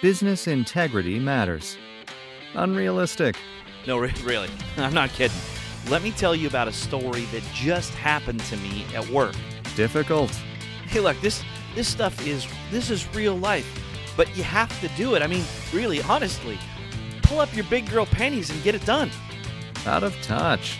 Business integrity matters. Unrealistic. No, re- really. I'm not kidding. Let me tell you about a story that just happened to me at work. Difficult. Hey, look, this this stuff is this is real life, but you have to do it. I mean, really, honestly, pull up your big girl panties and get it done. Out of touch.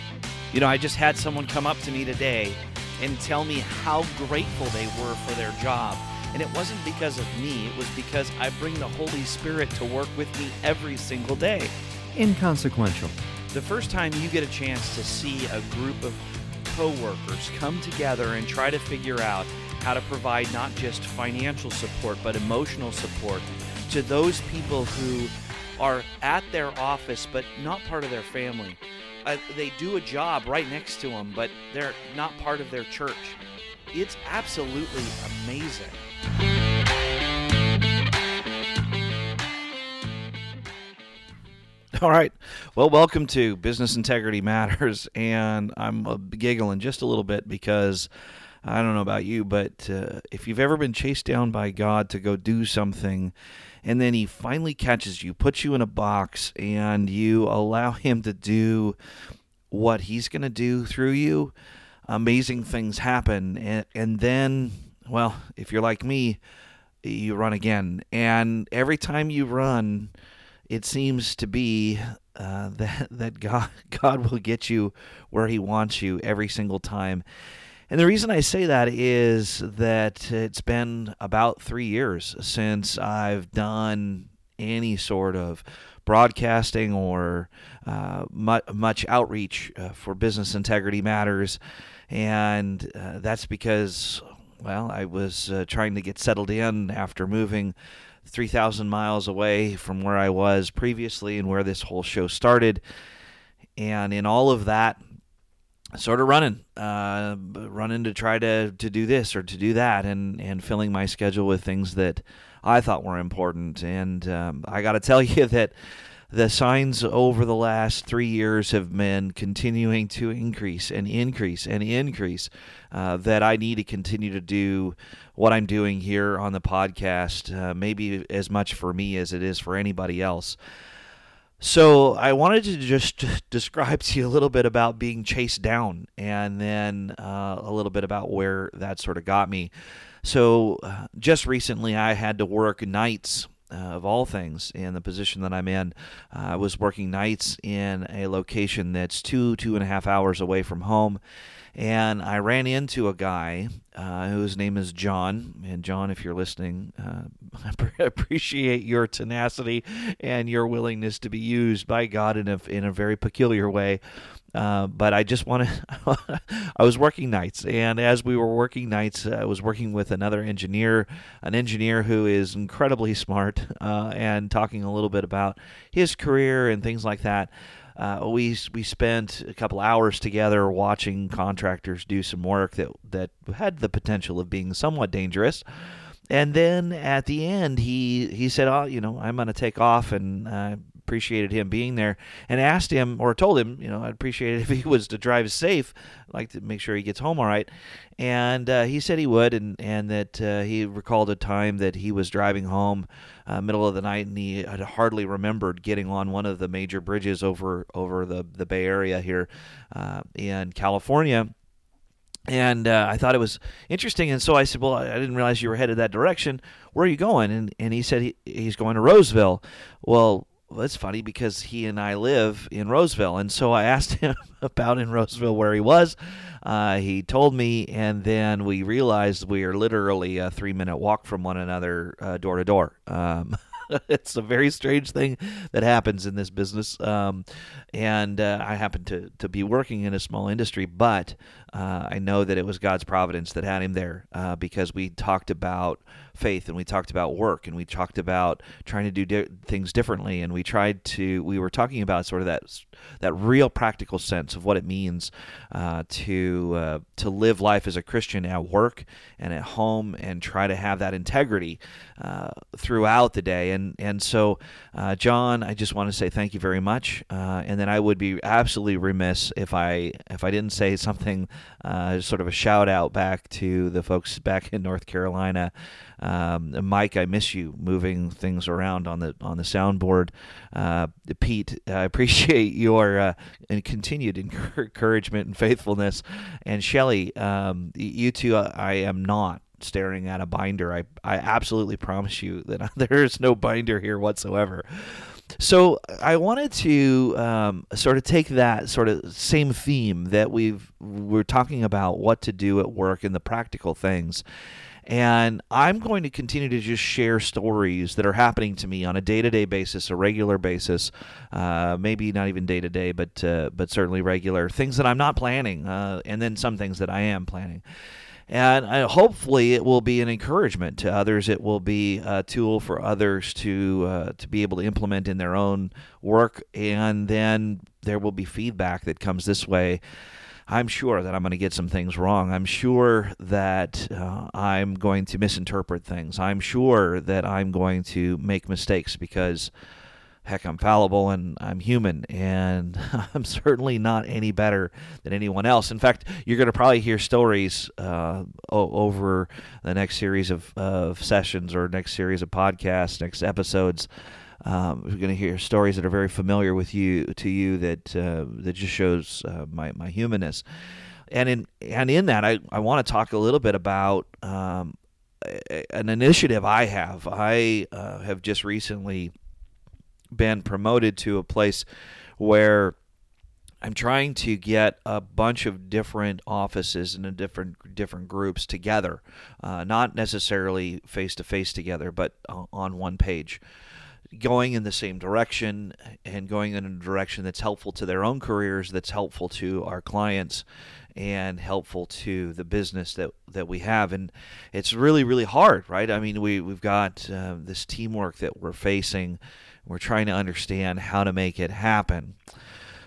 You know, I just had someone come up to me today and tell me how grateful they were for their job. And it wasn't because of me, it was because I bring the Holy Spirit to work with me every single day. Inconsequential. The first time you get a chance to see a group of coworkers come together and try to figure out how to provide not just financial support but emotional support to those people who are at their office but not part of their family. Uh, they do a job right next to them, but they're not part of their church. It's absolutely amazing. All right. Well, welcome to Business Integrity Matters. And I'm uh, giggling just a little bit because I don't know about you, but uh, if you've ever been chased down by God to go do something, and then He finally catches you, puts you in a box, and you allow Him to do what He's going to do through you, amazing things happen. And, and then, well, if you're like me, you run again. And every time you run, it seems to be uh, that that God God will get you where He wants you every single time. And the reason I say that is that it's been about three years since I've done any sort of broadcasting or uh, much, much outreach uh, for Business Integrity Matters. And uh, that's because, well, I was uh, trying to get settled in after moving 3,000 miles away from where I was previously and where this whole show started. And in all of that, sort of running, uh, running to try to, to do this or to do that, and, and filling my schedule with things that I thought were important. And um, I got to tell you that the signs over the last three years have been continuing to increase and increase and increase. Uh, that I need to continue to do what I'm doing here on the podcast, uh, maybe as much for me as it is for anybody else. So I wanted to just describe to you a little bit about being chased down, and then uh, a little bit about where that sort of got me. So uh, just recently, I had to work nights. Uh, of all things, in the position that I'm in, uh, I was working nights in a location that's two, two and a half hours away from home and I ran into a guy uh, whose name is John. And John, if you're listening, uh, I appreciate your tenacity and your willingness to be used by God in a in a very peculiar way. Uh, but I just want to. I was working nights, and as we were working nights, I was working with another engineer, an engineer who is incredibly smart, uh, and talking a little bit about his career and things like that uh, we we spent a couple hours together watching contractors do some work that that had the potential of being somewhat dangerous. And then at the end, he he said, "Oh, you know, I'm going to take off," and I appreciated him being there, and asked him or told him, you know, I'd appreciate it if he was to drive safe, I'd like to make sure he gets home all right. And uh, he said he would, and and that uh, he recalled a time that he was driving home uh, middle of the night, and he had hardly remembered getting on one of the major bridges over over the the Bay Area here uh, in California. And uh, I thought it was interesting, and so I said, "Well, I didn't realize you were headed that direction. Where are you going?" And and he said he, he's going to Roseville. Well, well, it's funny because he and I live in Roseville, and so I asked him about in Roseville where he was. Uh, he told me, and then we realized we are literally a three-minute walk from one another, uh, door to door. Um, it's a very strange thing that happens in this business, um, and uh, I happen to to be working in a small industry, but uh, I know that it was God's providence that had him there uh, because we talked about faith and we talked about work and we talked about trying to do di- things differently. And we tried to we were talking about sort of that that real practical sense of what it means uh, to uh, to live life as a Christian at work and at home and try to have that integrity uh, throughout the day. And and so uh, John I just want to say thank you very much and then I would be absolutely remiss if I if I didn't say something Uh, sort of a shout out back to the folks back in North Carolina. Um, Mike, I miss you moving things around on the on the soundboard. Uh, Pete, I appreciate your uh, continued encouragement and faithfulness. And Shelly, um, you two, uh, I am not staring at a binder. I, I absolutely promise you that there is no binder here whatsoever. So I wanted to um, sort of take that sort of same theme that we've we're talking about what to do at work and the practical things. And I'm going to continue to just share stories that are happening to me on a day-to-day basis, a regular basis, uh, maybe not even day-to-day, but uh, but certainly regular things that I'm not planning, uh, and then some things that I am planning and uh, hopefully it will be an encouragement to others. It will be a tool for others to uh, to be able to implement in their own work, and then there will be feedback that comes this way. I'm sure that I'm going to get some things wrong. I'm sure that uh, I'm going to misinterpret things. I'm sure that I'm going to make mistakes because heck, I'm fallible and I'm human, and I'm certainly not any better than anyone else. In fact, you're going to probably hear stories uh, over the next series of, of sessions or next series of podcasts, next episodes. Um, you're going to hear stories that are very familiar with you to you that uh, that just shows uh, my my humanness. And in and in that, I, I want to talk a little bit about um, an initiative I have. I uh, have just recently been promoted to a place where I'm trying to get a bunch of different offices and different different groups together, uh, not necessarily face to face together, but on one page, going in the same direction and going in a direction that's helpful to their own careers, that's helpful to our clients, and helpful to the business that that we have. And it's really really hard, right? I mean, we we've got uh, this teamwork that we're facing we're trying to understand how to make it happen.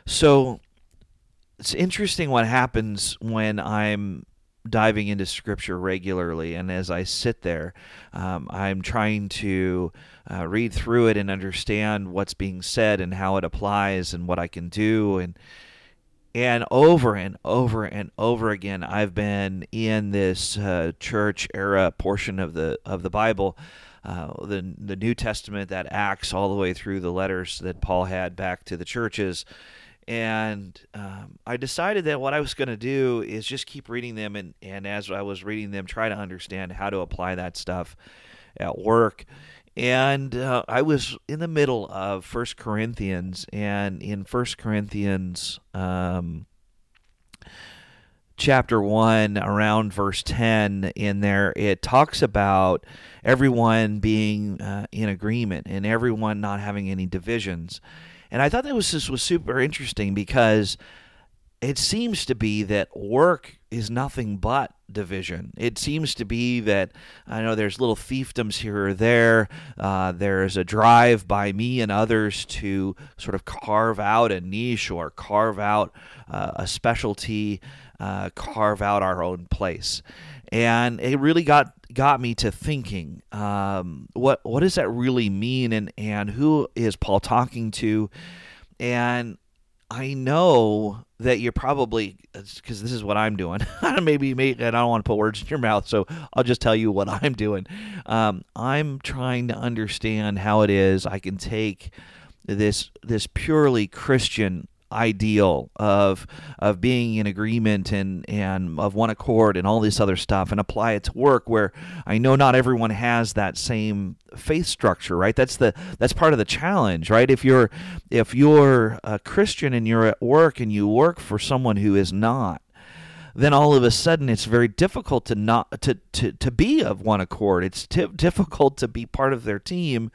So it's interesting what happens when I'm diving into scripture regularly and as i sit there um, i'm trying to uh, read through it and understand what's being said and how it applies and what i can do and and over and over and over again i've been in this uh, church era portion of the of the bible uh, the the New Testament, that Acts, all the way through the letters that Paul had back to the churches. And um, I decided that what I was going to do is just keep reading them, and, and as I was reading them, try to understand how to apply that stuff at work. And uh, I was in the middle of First Corinthians, and in First Corinthians, um, chapter 1 around verse 10 in there it talks about everyone being uh, in agreement and everyone not having any divisions and i thought that was this was super interesting because it seems to be that work is nothing but division. It seems to be that I know there's little fiefdoms here or there. Uh, there's a drive by me and others to sort of carve out a niche or carve out uh, a specialty uh, carve out our own place. And it really got got me to thinking, um, what what does that really mean, and and who is Paul talking to? And I know that you're probably because this is what I'm doing. maybe, maybe and I don't want to put words in your mouth, so I'll just tell you what I'm doing. Um, I'm trying to understand how it is I can take this this purely Christian ideal of of being in agreement and and of one accord and all this other stuff and apply it to work where I know not everyone has that same faith structure right? That's the that's part of the challenge right? If you're if you're a Christian and you're at work and you work for someone who is not then all of a sudden it's very difficult to not to to, to be of one accord. It's t- difficult to be part of their team.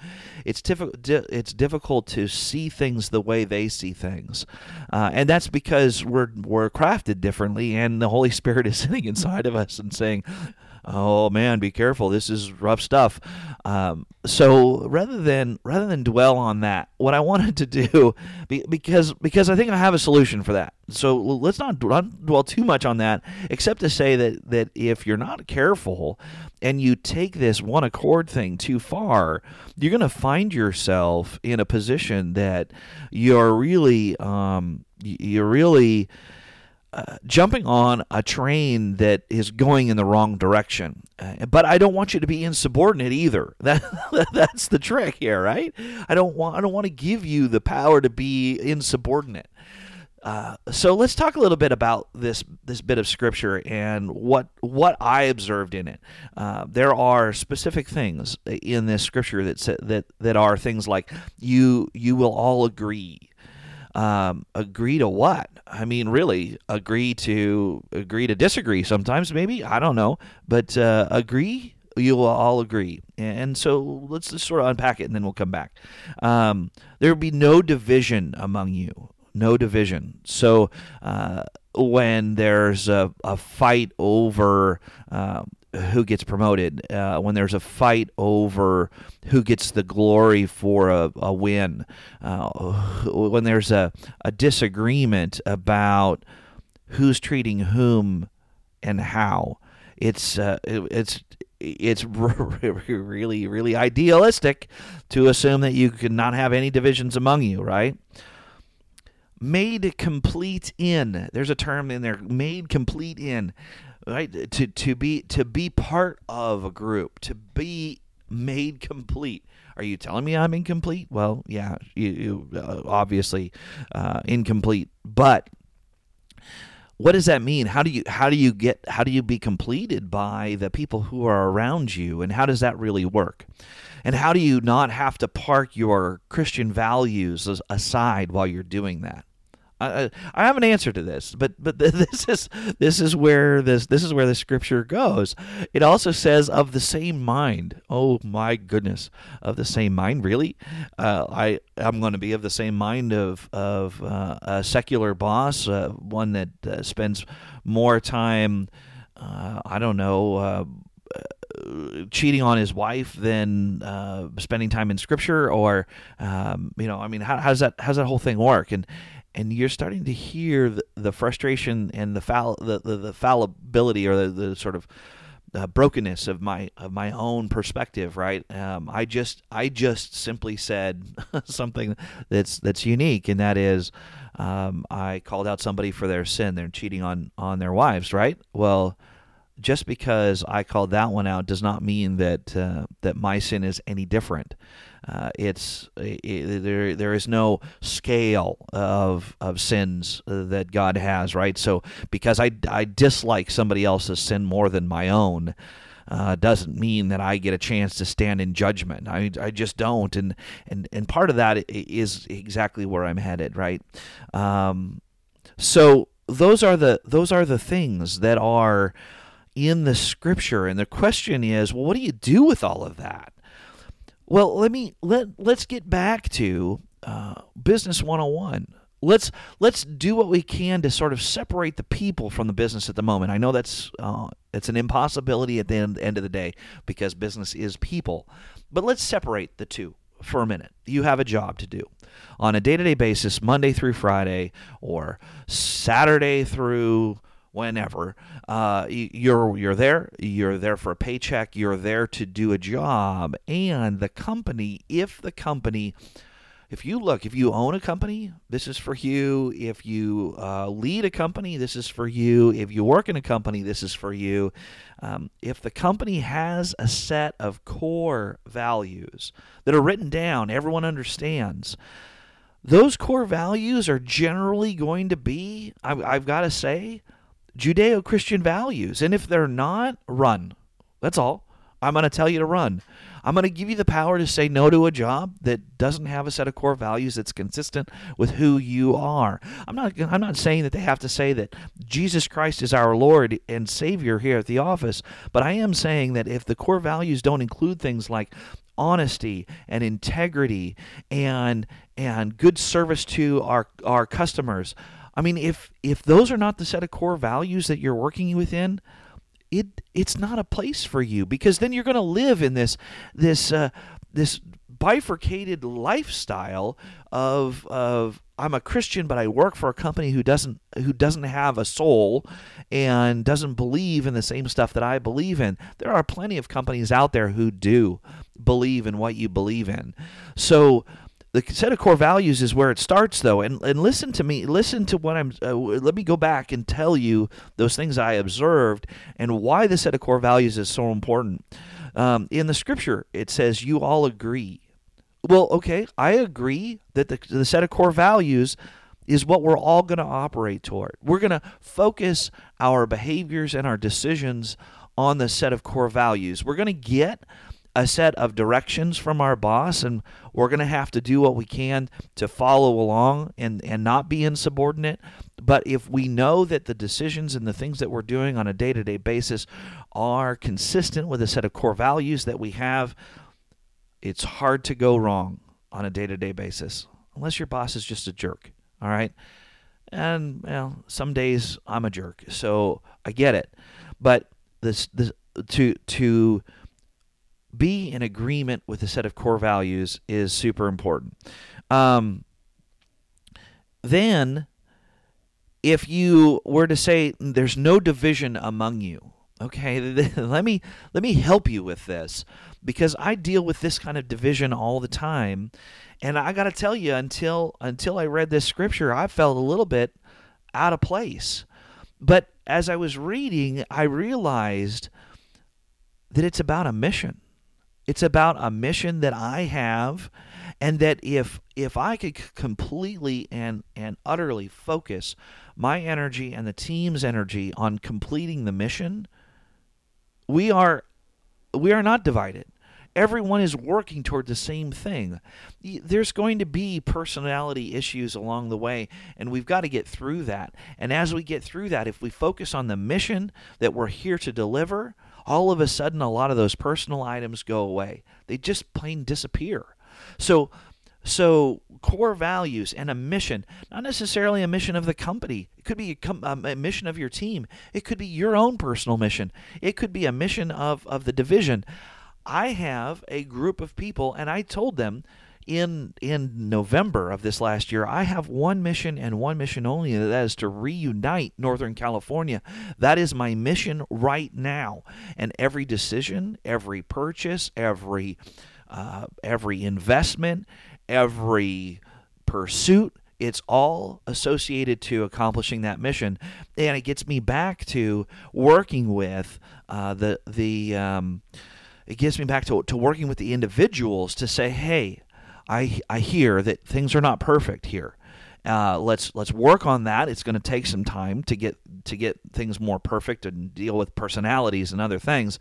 It's difficult. Di- it's difficult to see things the way they see things, uh, and that's because we're we're crafted differently, and the Holy Spirit is sitting inside of us and saying, oh man, be careful. This is rough stuff. Um, so rather than rather than dwell on that, what I wanted to do, because because I think I have a solution for that. So let's not dwell too much on that, except to say that that if you're not careful and you take this one accord thing too far, you're going to find yourself in a position that you're really um, you're really jumping on a train that is going in the wrong direction. Uh, but I don't want you to be insubordinate either. That that's the trick here, right? I don't want I don't want to give you the power to be insubordinate. Uh, so let's talk a little bit about this this bit of scripture and what what I observed in it. Uh, there are specific things in this scripture that that that are things like you you will all agree um, agree to what? I mean, really, agree to agree to disagree. Sometimes, maybe I don't know, but uh, agree. You will all agree, and so let's just sort of unpack it, and then we'll come back. Um, there will be no division among you, no division. So uh, when there's a, a fight over uh, who gets promoted, uh, when there's a fight over who gets the glory for a, a win, uh, when there's a, a disagreement about who's treating whom and how, it's uh, it's it's really really idealistic to assume that you can not have any divisions among you, right? Made complete in. There's a term in there. Made complete in right? To to be to be part of a group to be made complete. Are you telling me i'm incomplete? Well yeah you, you uh, obviously uh, incomplete. But what does that mean? How do you how do you get how do you be completed by the people who are around you? And how does that really work? And how do you not have to park your christian values aside while you're doing that I, I have an answer to this, but but this is this is where this this is where the scripture goes. It also says of the same mind. Oh my goodness, of the same mind. Really, uh, I I'm going to be of the same mind of of uh, a secular boss, uh, one that uh, spends more time. Uh, I don't know uh, cheating on his wife than uh, spending time in scripture or um, you know i mean how, does that how does that whole thing work and and you're starting to hear the, the frustration and the, fall, the, the, the fallibility or the, the sort of uh, brokenness of my of my own perspective right? Um, i just i just simply said something that's that's unique and that is um, i called out somebody for their sin. They're cheating on on their wives right? Well just because i called that one out does not mean that uh, that my sin is any different uh, it's it, there. There is no scale of of sins uh, that God has, right? So because I I dislike somebody else's sin more than my own. Uh, doesn't mean that I get a chance to stand in judgment. I, I just don't, and and and part of that is exactly where I'm headed, right? Um, so those are the those are the things that are in the scripture, and the question is, well, what do you do with all of that? Well, let me let let's get back to uh, business 101. Let's let's do what we can to sort of separate the people from the business at the moment. I know that's uh, it's an impossibility at the end, end of the day because business is people, but let's separate the two for a minute. You have a job to do on a day-to-day basis, Monday through Friday, or Saturday through whenever uh, you're you're there you're there for a paycheck you're there to do a job and the company if the company if you look if you own a company this is for you. If you uh, lead a company this is for you. If you work in a company this is for you. Um, if the company has a set of core values that are written down everyone understands. Those core values are generally going to be I've, I've got to say Judeo Christian values. And if they're not, run. That's all. I'm going to tell you to run. I'm going to give you the power to say no to a job that doesn't have a set of core values that's consistent with who you are. I'm not I'm not saying that they have to say that Jesus Christ is our Lord and Savior here at the office, but I am saying that if the core values don't include things like honesty and integrity and and good service to our our customers, I mean, if if those are not the set of core values that you're working within, it it's not a place for you because then you're going to live in this this uh, this bifurcated lifestyle of of I'm a Christian but I work for a company who doesn't who doesn't have a soul and doesn't believe in the same stuff that I believe in. There are plenty of companies out there who do believe in what you believe in. So the set of core values is where it starts though. And and listen to me listen to what i'm uh, let me go back and tell you those things i observed and why the set of core values is so important. Um, in the scripture it says you all agree. Well okay i agree that the, the set of core values is what we're all going to operate toward. We're going to focus our behaviors and our decisions on the set of core values. We're going to get a set of directions from our boss, and we're going to have to do what we can to follow along and, and not be insubordinate. But if we know that the decisions and the things that we're doing on a day to day basis are consistent with a set of core values that we have, it's hard to go wrong on a day to day basis, unless your boss is just a jerk. All right. And well, some days I'm a jerk, so I get it. But this, this to to be in agreement with a set of core values is super important. Um, then, if you were to say there's no division among you, okay, let me let me help you with this because I deal with this kind of division all the time, and I got to tell you, until until I read this scripture, I felt a little bit out of place. But as I was reading, I realized that it's about a mission it's about a mission that I have and that if if I could completely and and utterly focus my energy and the team's energy on completing the mission, we are we are not divided. Everyone is working toward the same thing. There's going to be personality issues along the way, and we've got to get through that. And as we get through that, if we focus on the mission that we're here to deliver, all of a sudden a lot of those personal items go away. They just plain disappear. So so core values and a mission, not necessarily a mission of the company. It could be a, um, a, mission of your team. It could be your own personal mission. It could be a mission of, of the division. I have a group of people, and I told them in in November of this last year, I have one mission and one mission only, and that is to reunite Northern California. That is my mission right now. And every decision, every purchase, every uh, every investment, every pursuit, it's all associated to accomplishing that mission, and it gets me back to working with uh, the the. Um, it gets me back to, to working with the individuals to say, hey, I I hear that things are not perfect here. Uh, let's let's work on that. It's going to take some time to get to get things more perfect and deal with personalities and other things.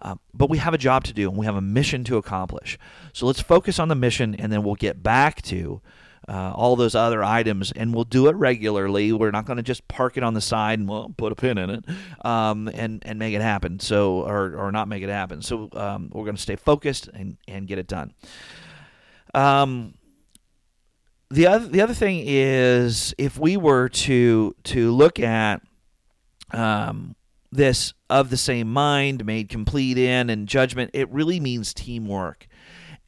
Uh, but we have a job to do and we have a mission to accomplish. So let's focus on the mission and then we'll get back to uh, all those other items and we'll do it regularly. We're not going to just park it on the side and well, put a pin in it um, and, and make it happen. So, or, or not make it happen. So um, we're going to stay focused and, and get it done. Um, the other the other thing is if we were to to look at um, this of the same mind, made complete in, and judgment, it really means teamwork.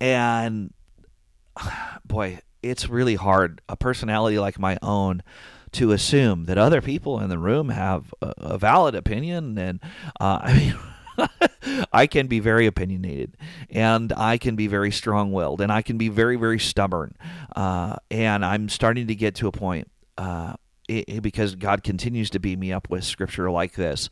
And boy, it's really hard. A personality like my own to assume that other people in the room have a, a valid opinion, and uh, I mean. I can be very opinionated and I can be very strong willed and I can be very, very stubborn. Uh, and I'm starting to get to a point uh, it, because God continues to beat me up with scripture like this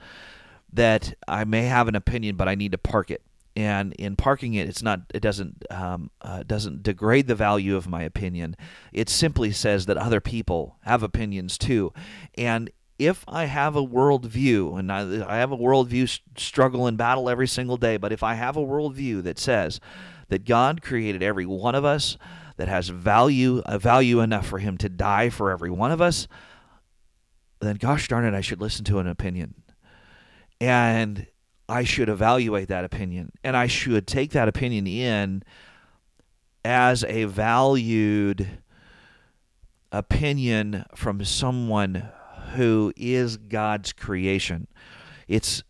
that I may have an opinion, but I need to park it. And in parking it, it's not. It doesn't um, uh, doesn't degrade the value of my opinion. It simply says that other people have opinions too, and if I have a worldview, and I, I have a worldview struggle and battle every single day, but if I have a worldview that says that God created every one of us, that has value, a value enough for Him to die for every one of us, then gosh darn it, I should listen to an opinion. And I should evaluate that opinion. And I should take that opinion in as a valued opinion from someone who is God's creation. It's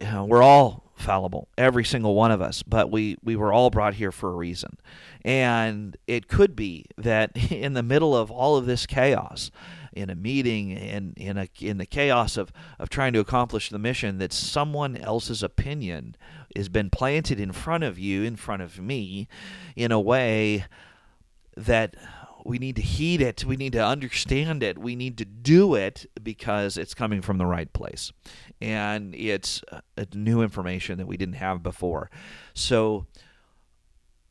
uh, we're all fallible, every single one of us, but we we were all brought here for a reason. And it could be that in the middle of all of this chaos, in a meeting in in a in the chaos of of trying to accomplish the mission that someone else's opinion has been planted in front of you in front of me in a way that we need to heed it, we need to understand it, we need to do it because it's coming from the right place. And it's uh, new information that we didn't have before. So,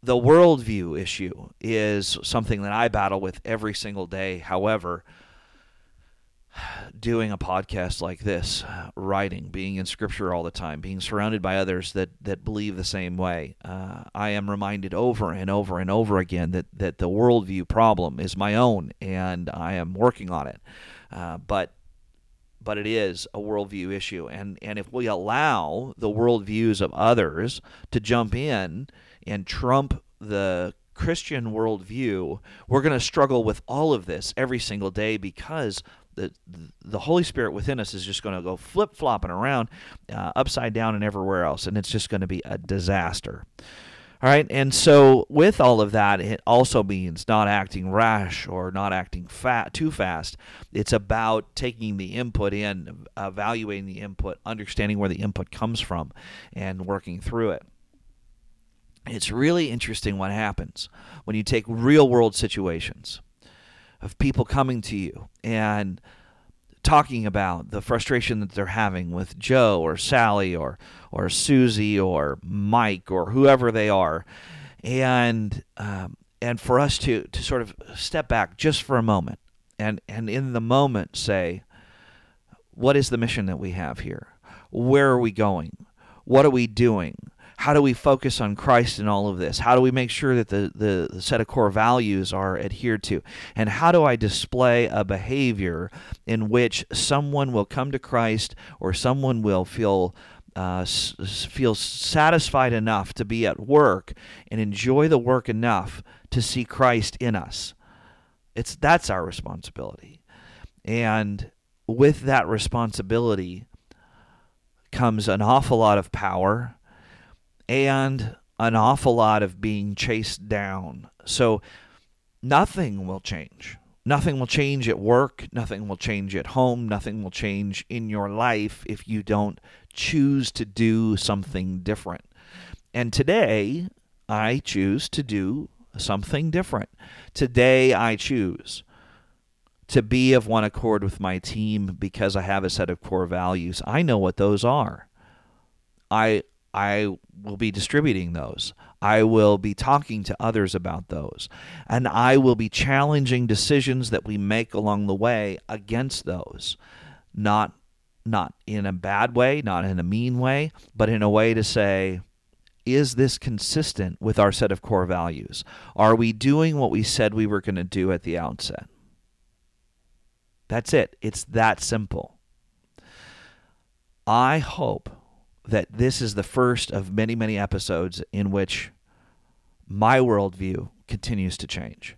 the worldview issue is something that I battle with every single day. However, doing a podcast like this, writing, being in Scripture all the time, being surrounded by others that that believe the same way, uh, I am reminded over and over and over again that that the worldview problem is my own, and I am working on it. Uh, but but it is a worldview issue, and and if we allow the worldviews of others to jump in and trump the Christian worldview, we're going to struggle with all of this every single day because the the Holy Spirit within us is just going to go flip flopping around, uh, upside down, and everywhere else, and it's just going to be a disaster. All right, and so with all of that, it also means not acting rash or not acting fat too fast. It's about taking the input in, evaluating the input, understanding where the input comes from, and working through it. It's really interesting what happens when you take real world situations of people coming to you and talking about the frustration that they're having with Joe or Sally or or Susie or Mike or whoever they are, and um, and for us to to sort of step back just for a moment and and in the moment say, what is the mission that we have here? Where are we going? What are we doing? How do we focus on Christ in all of this? How do we make sure that the, the, the, set of core values are adhered to? And how do I display a behavior in which someone will come to Christ or someone will feel uh, feel satisfied enough to be at work and enjoy the work enough to see Christ in us? It's that's our responsibility. And with that responsibility comes an awful lot of power and an awful lot of being chased down. So nothing will change. Nothing will change at work. Nothing will change at home. Nothing will change in your life if you don't choose to do something different. And today, I choose to do something different. Today, I choose to be of one accord with my team because I have a set of core values. I know what those are. I I will be distributing those. I will be talking to others about those. And I will be challenging decisions that we make along the way against those. Not not in a bad way, not in a mean way, but in a way to say is this consistent with our set of core values? Are we doing what we said we were going to do at the outset? That's it. It's that simple. I hope that this is the first of many, many episodes in which my worldview continues to change.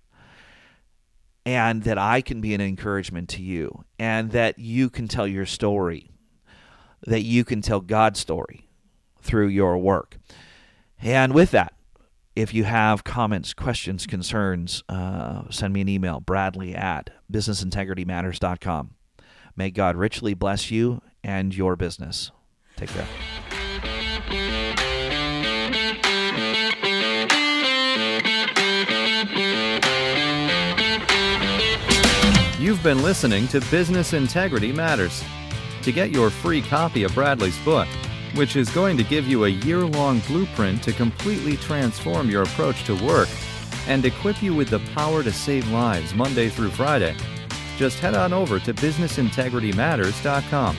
And that I can be an encouragement to you, and that you can tell your story, that you can tell God's story through your work. And with that, if you have comments, questions, concerns, uh, send me an email, bradley at businessintegritymatters.com. May God richly bless you and your business. Take care. You've been listening to Business Integrity Matters. To get your free copy of Bradley's book, which is going to give you a year long blueprint to completely transform your approach to work and equip you with the power to save lives Monday through Friday, just head on over to businessintegritymatters.com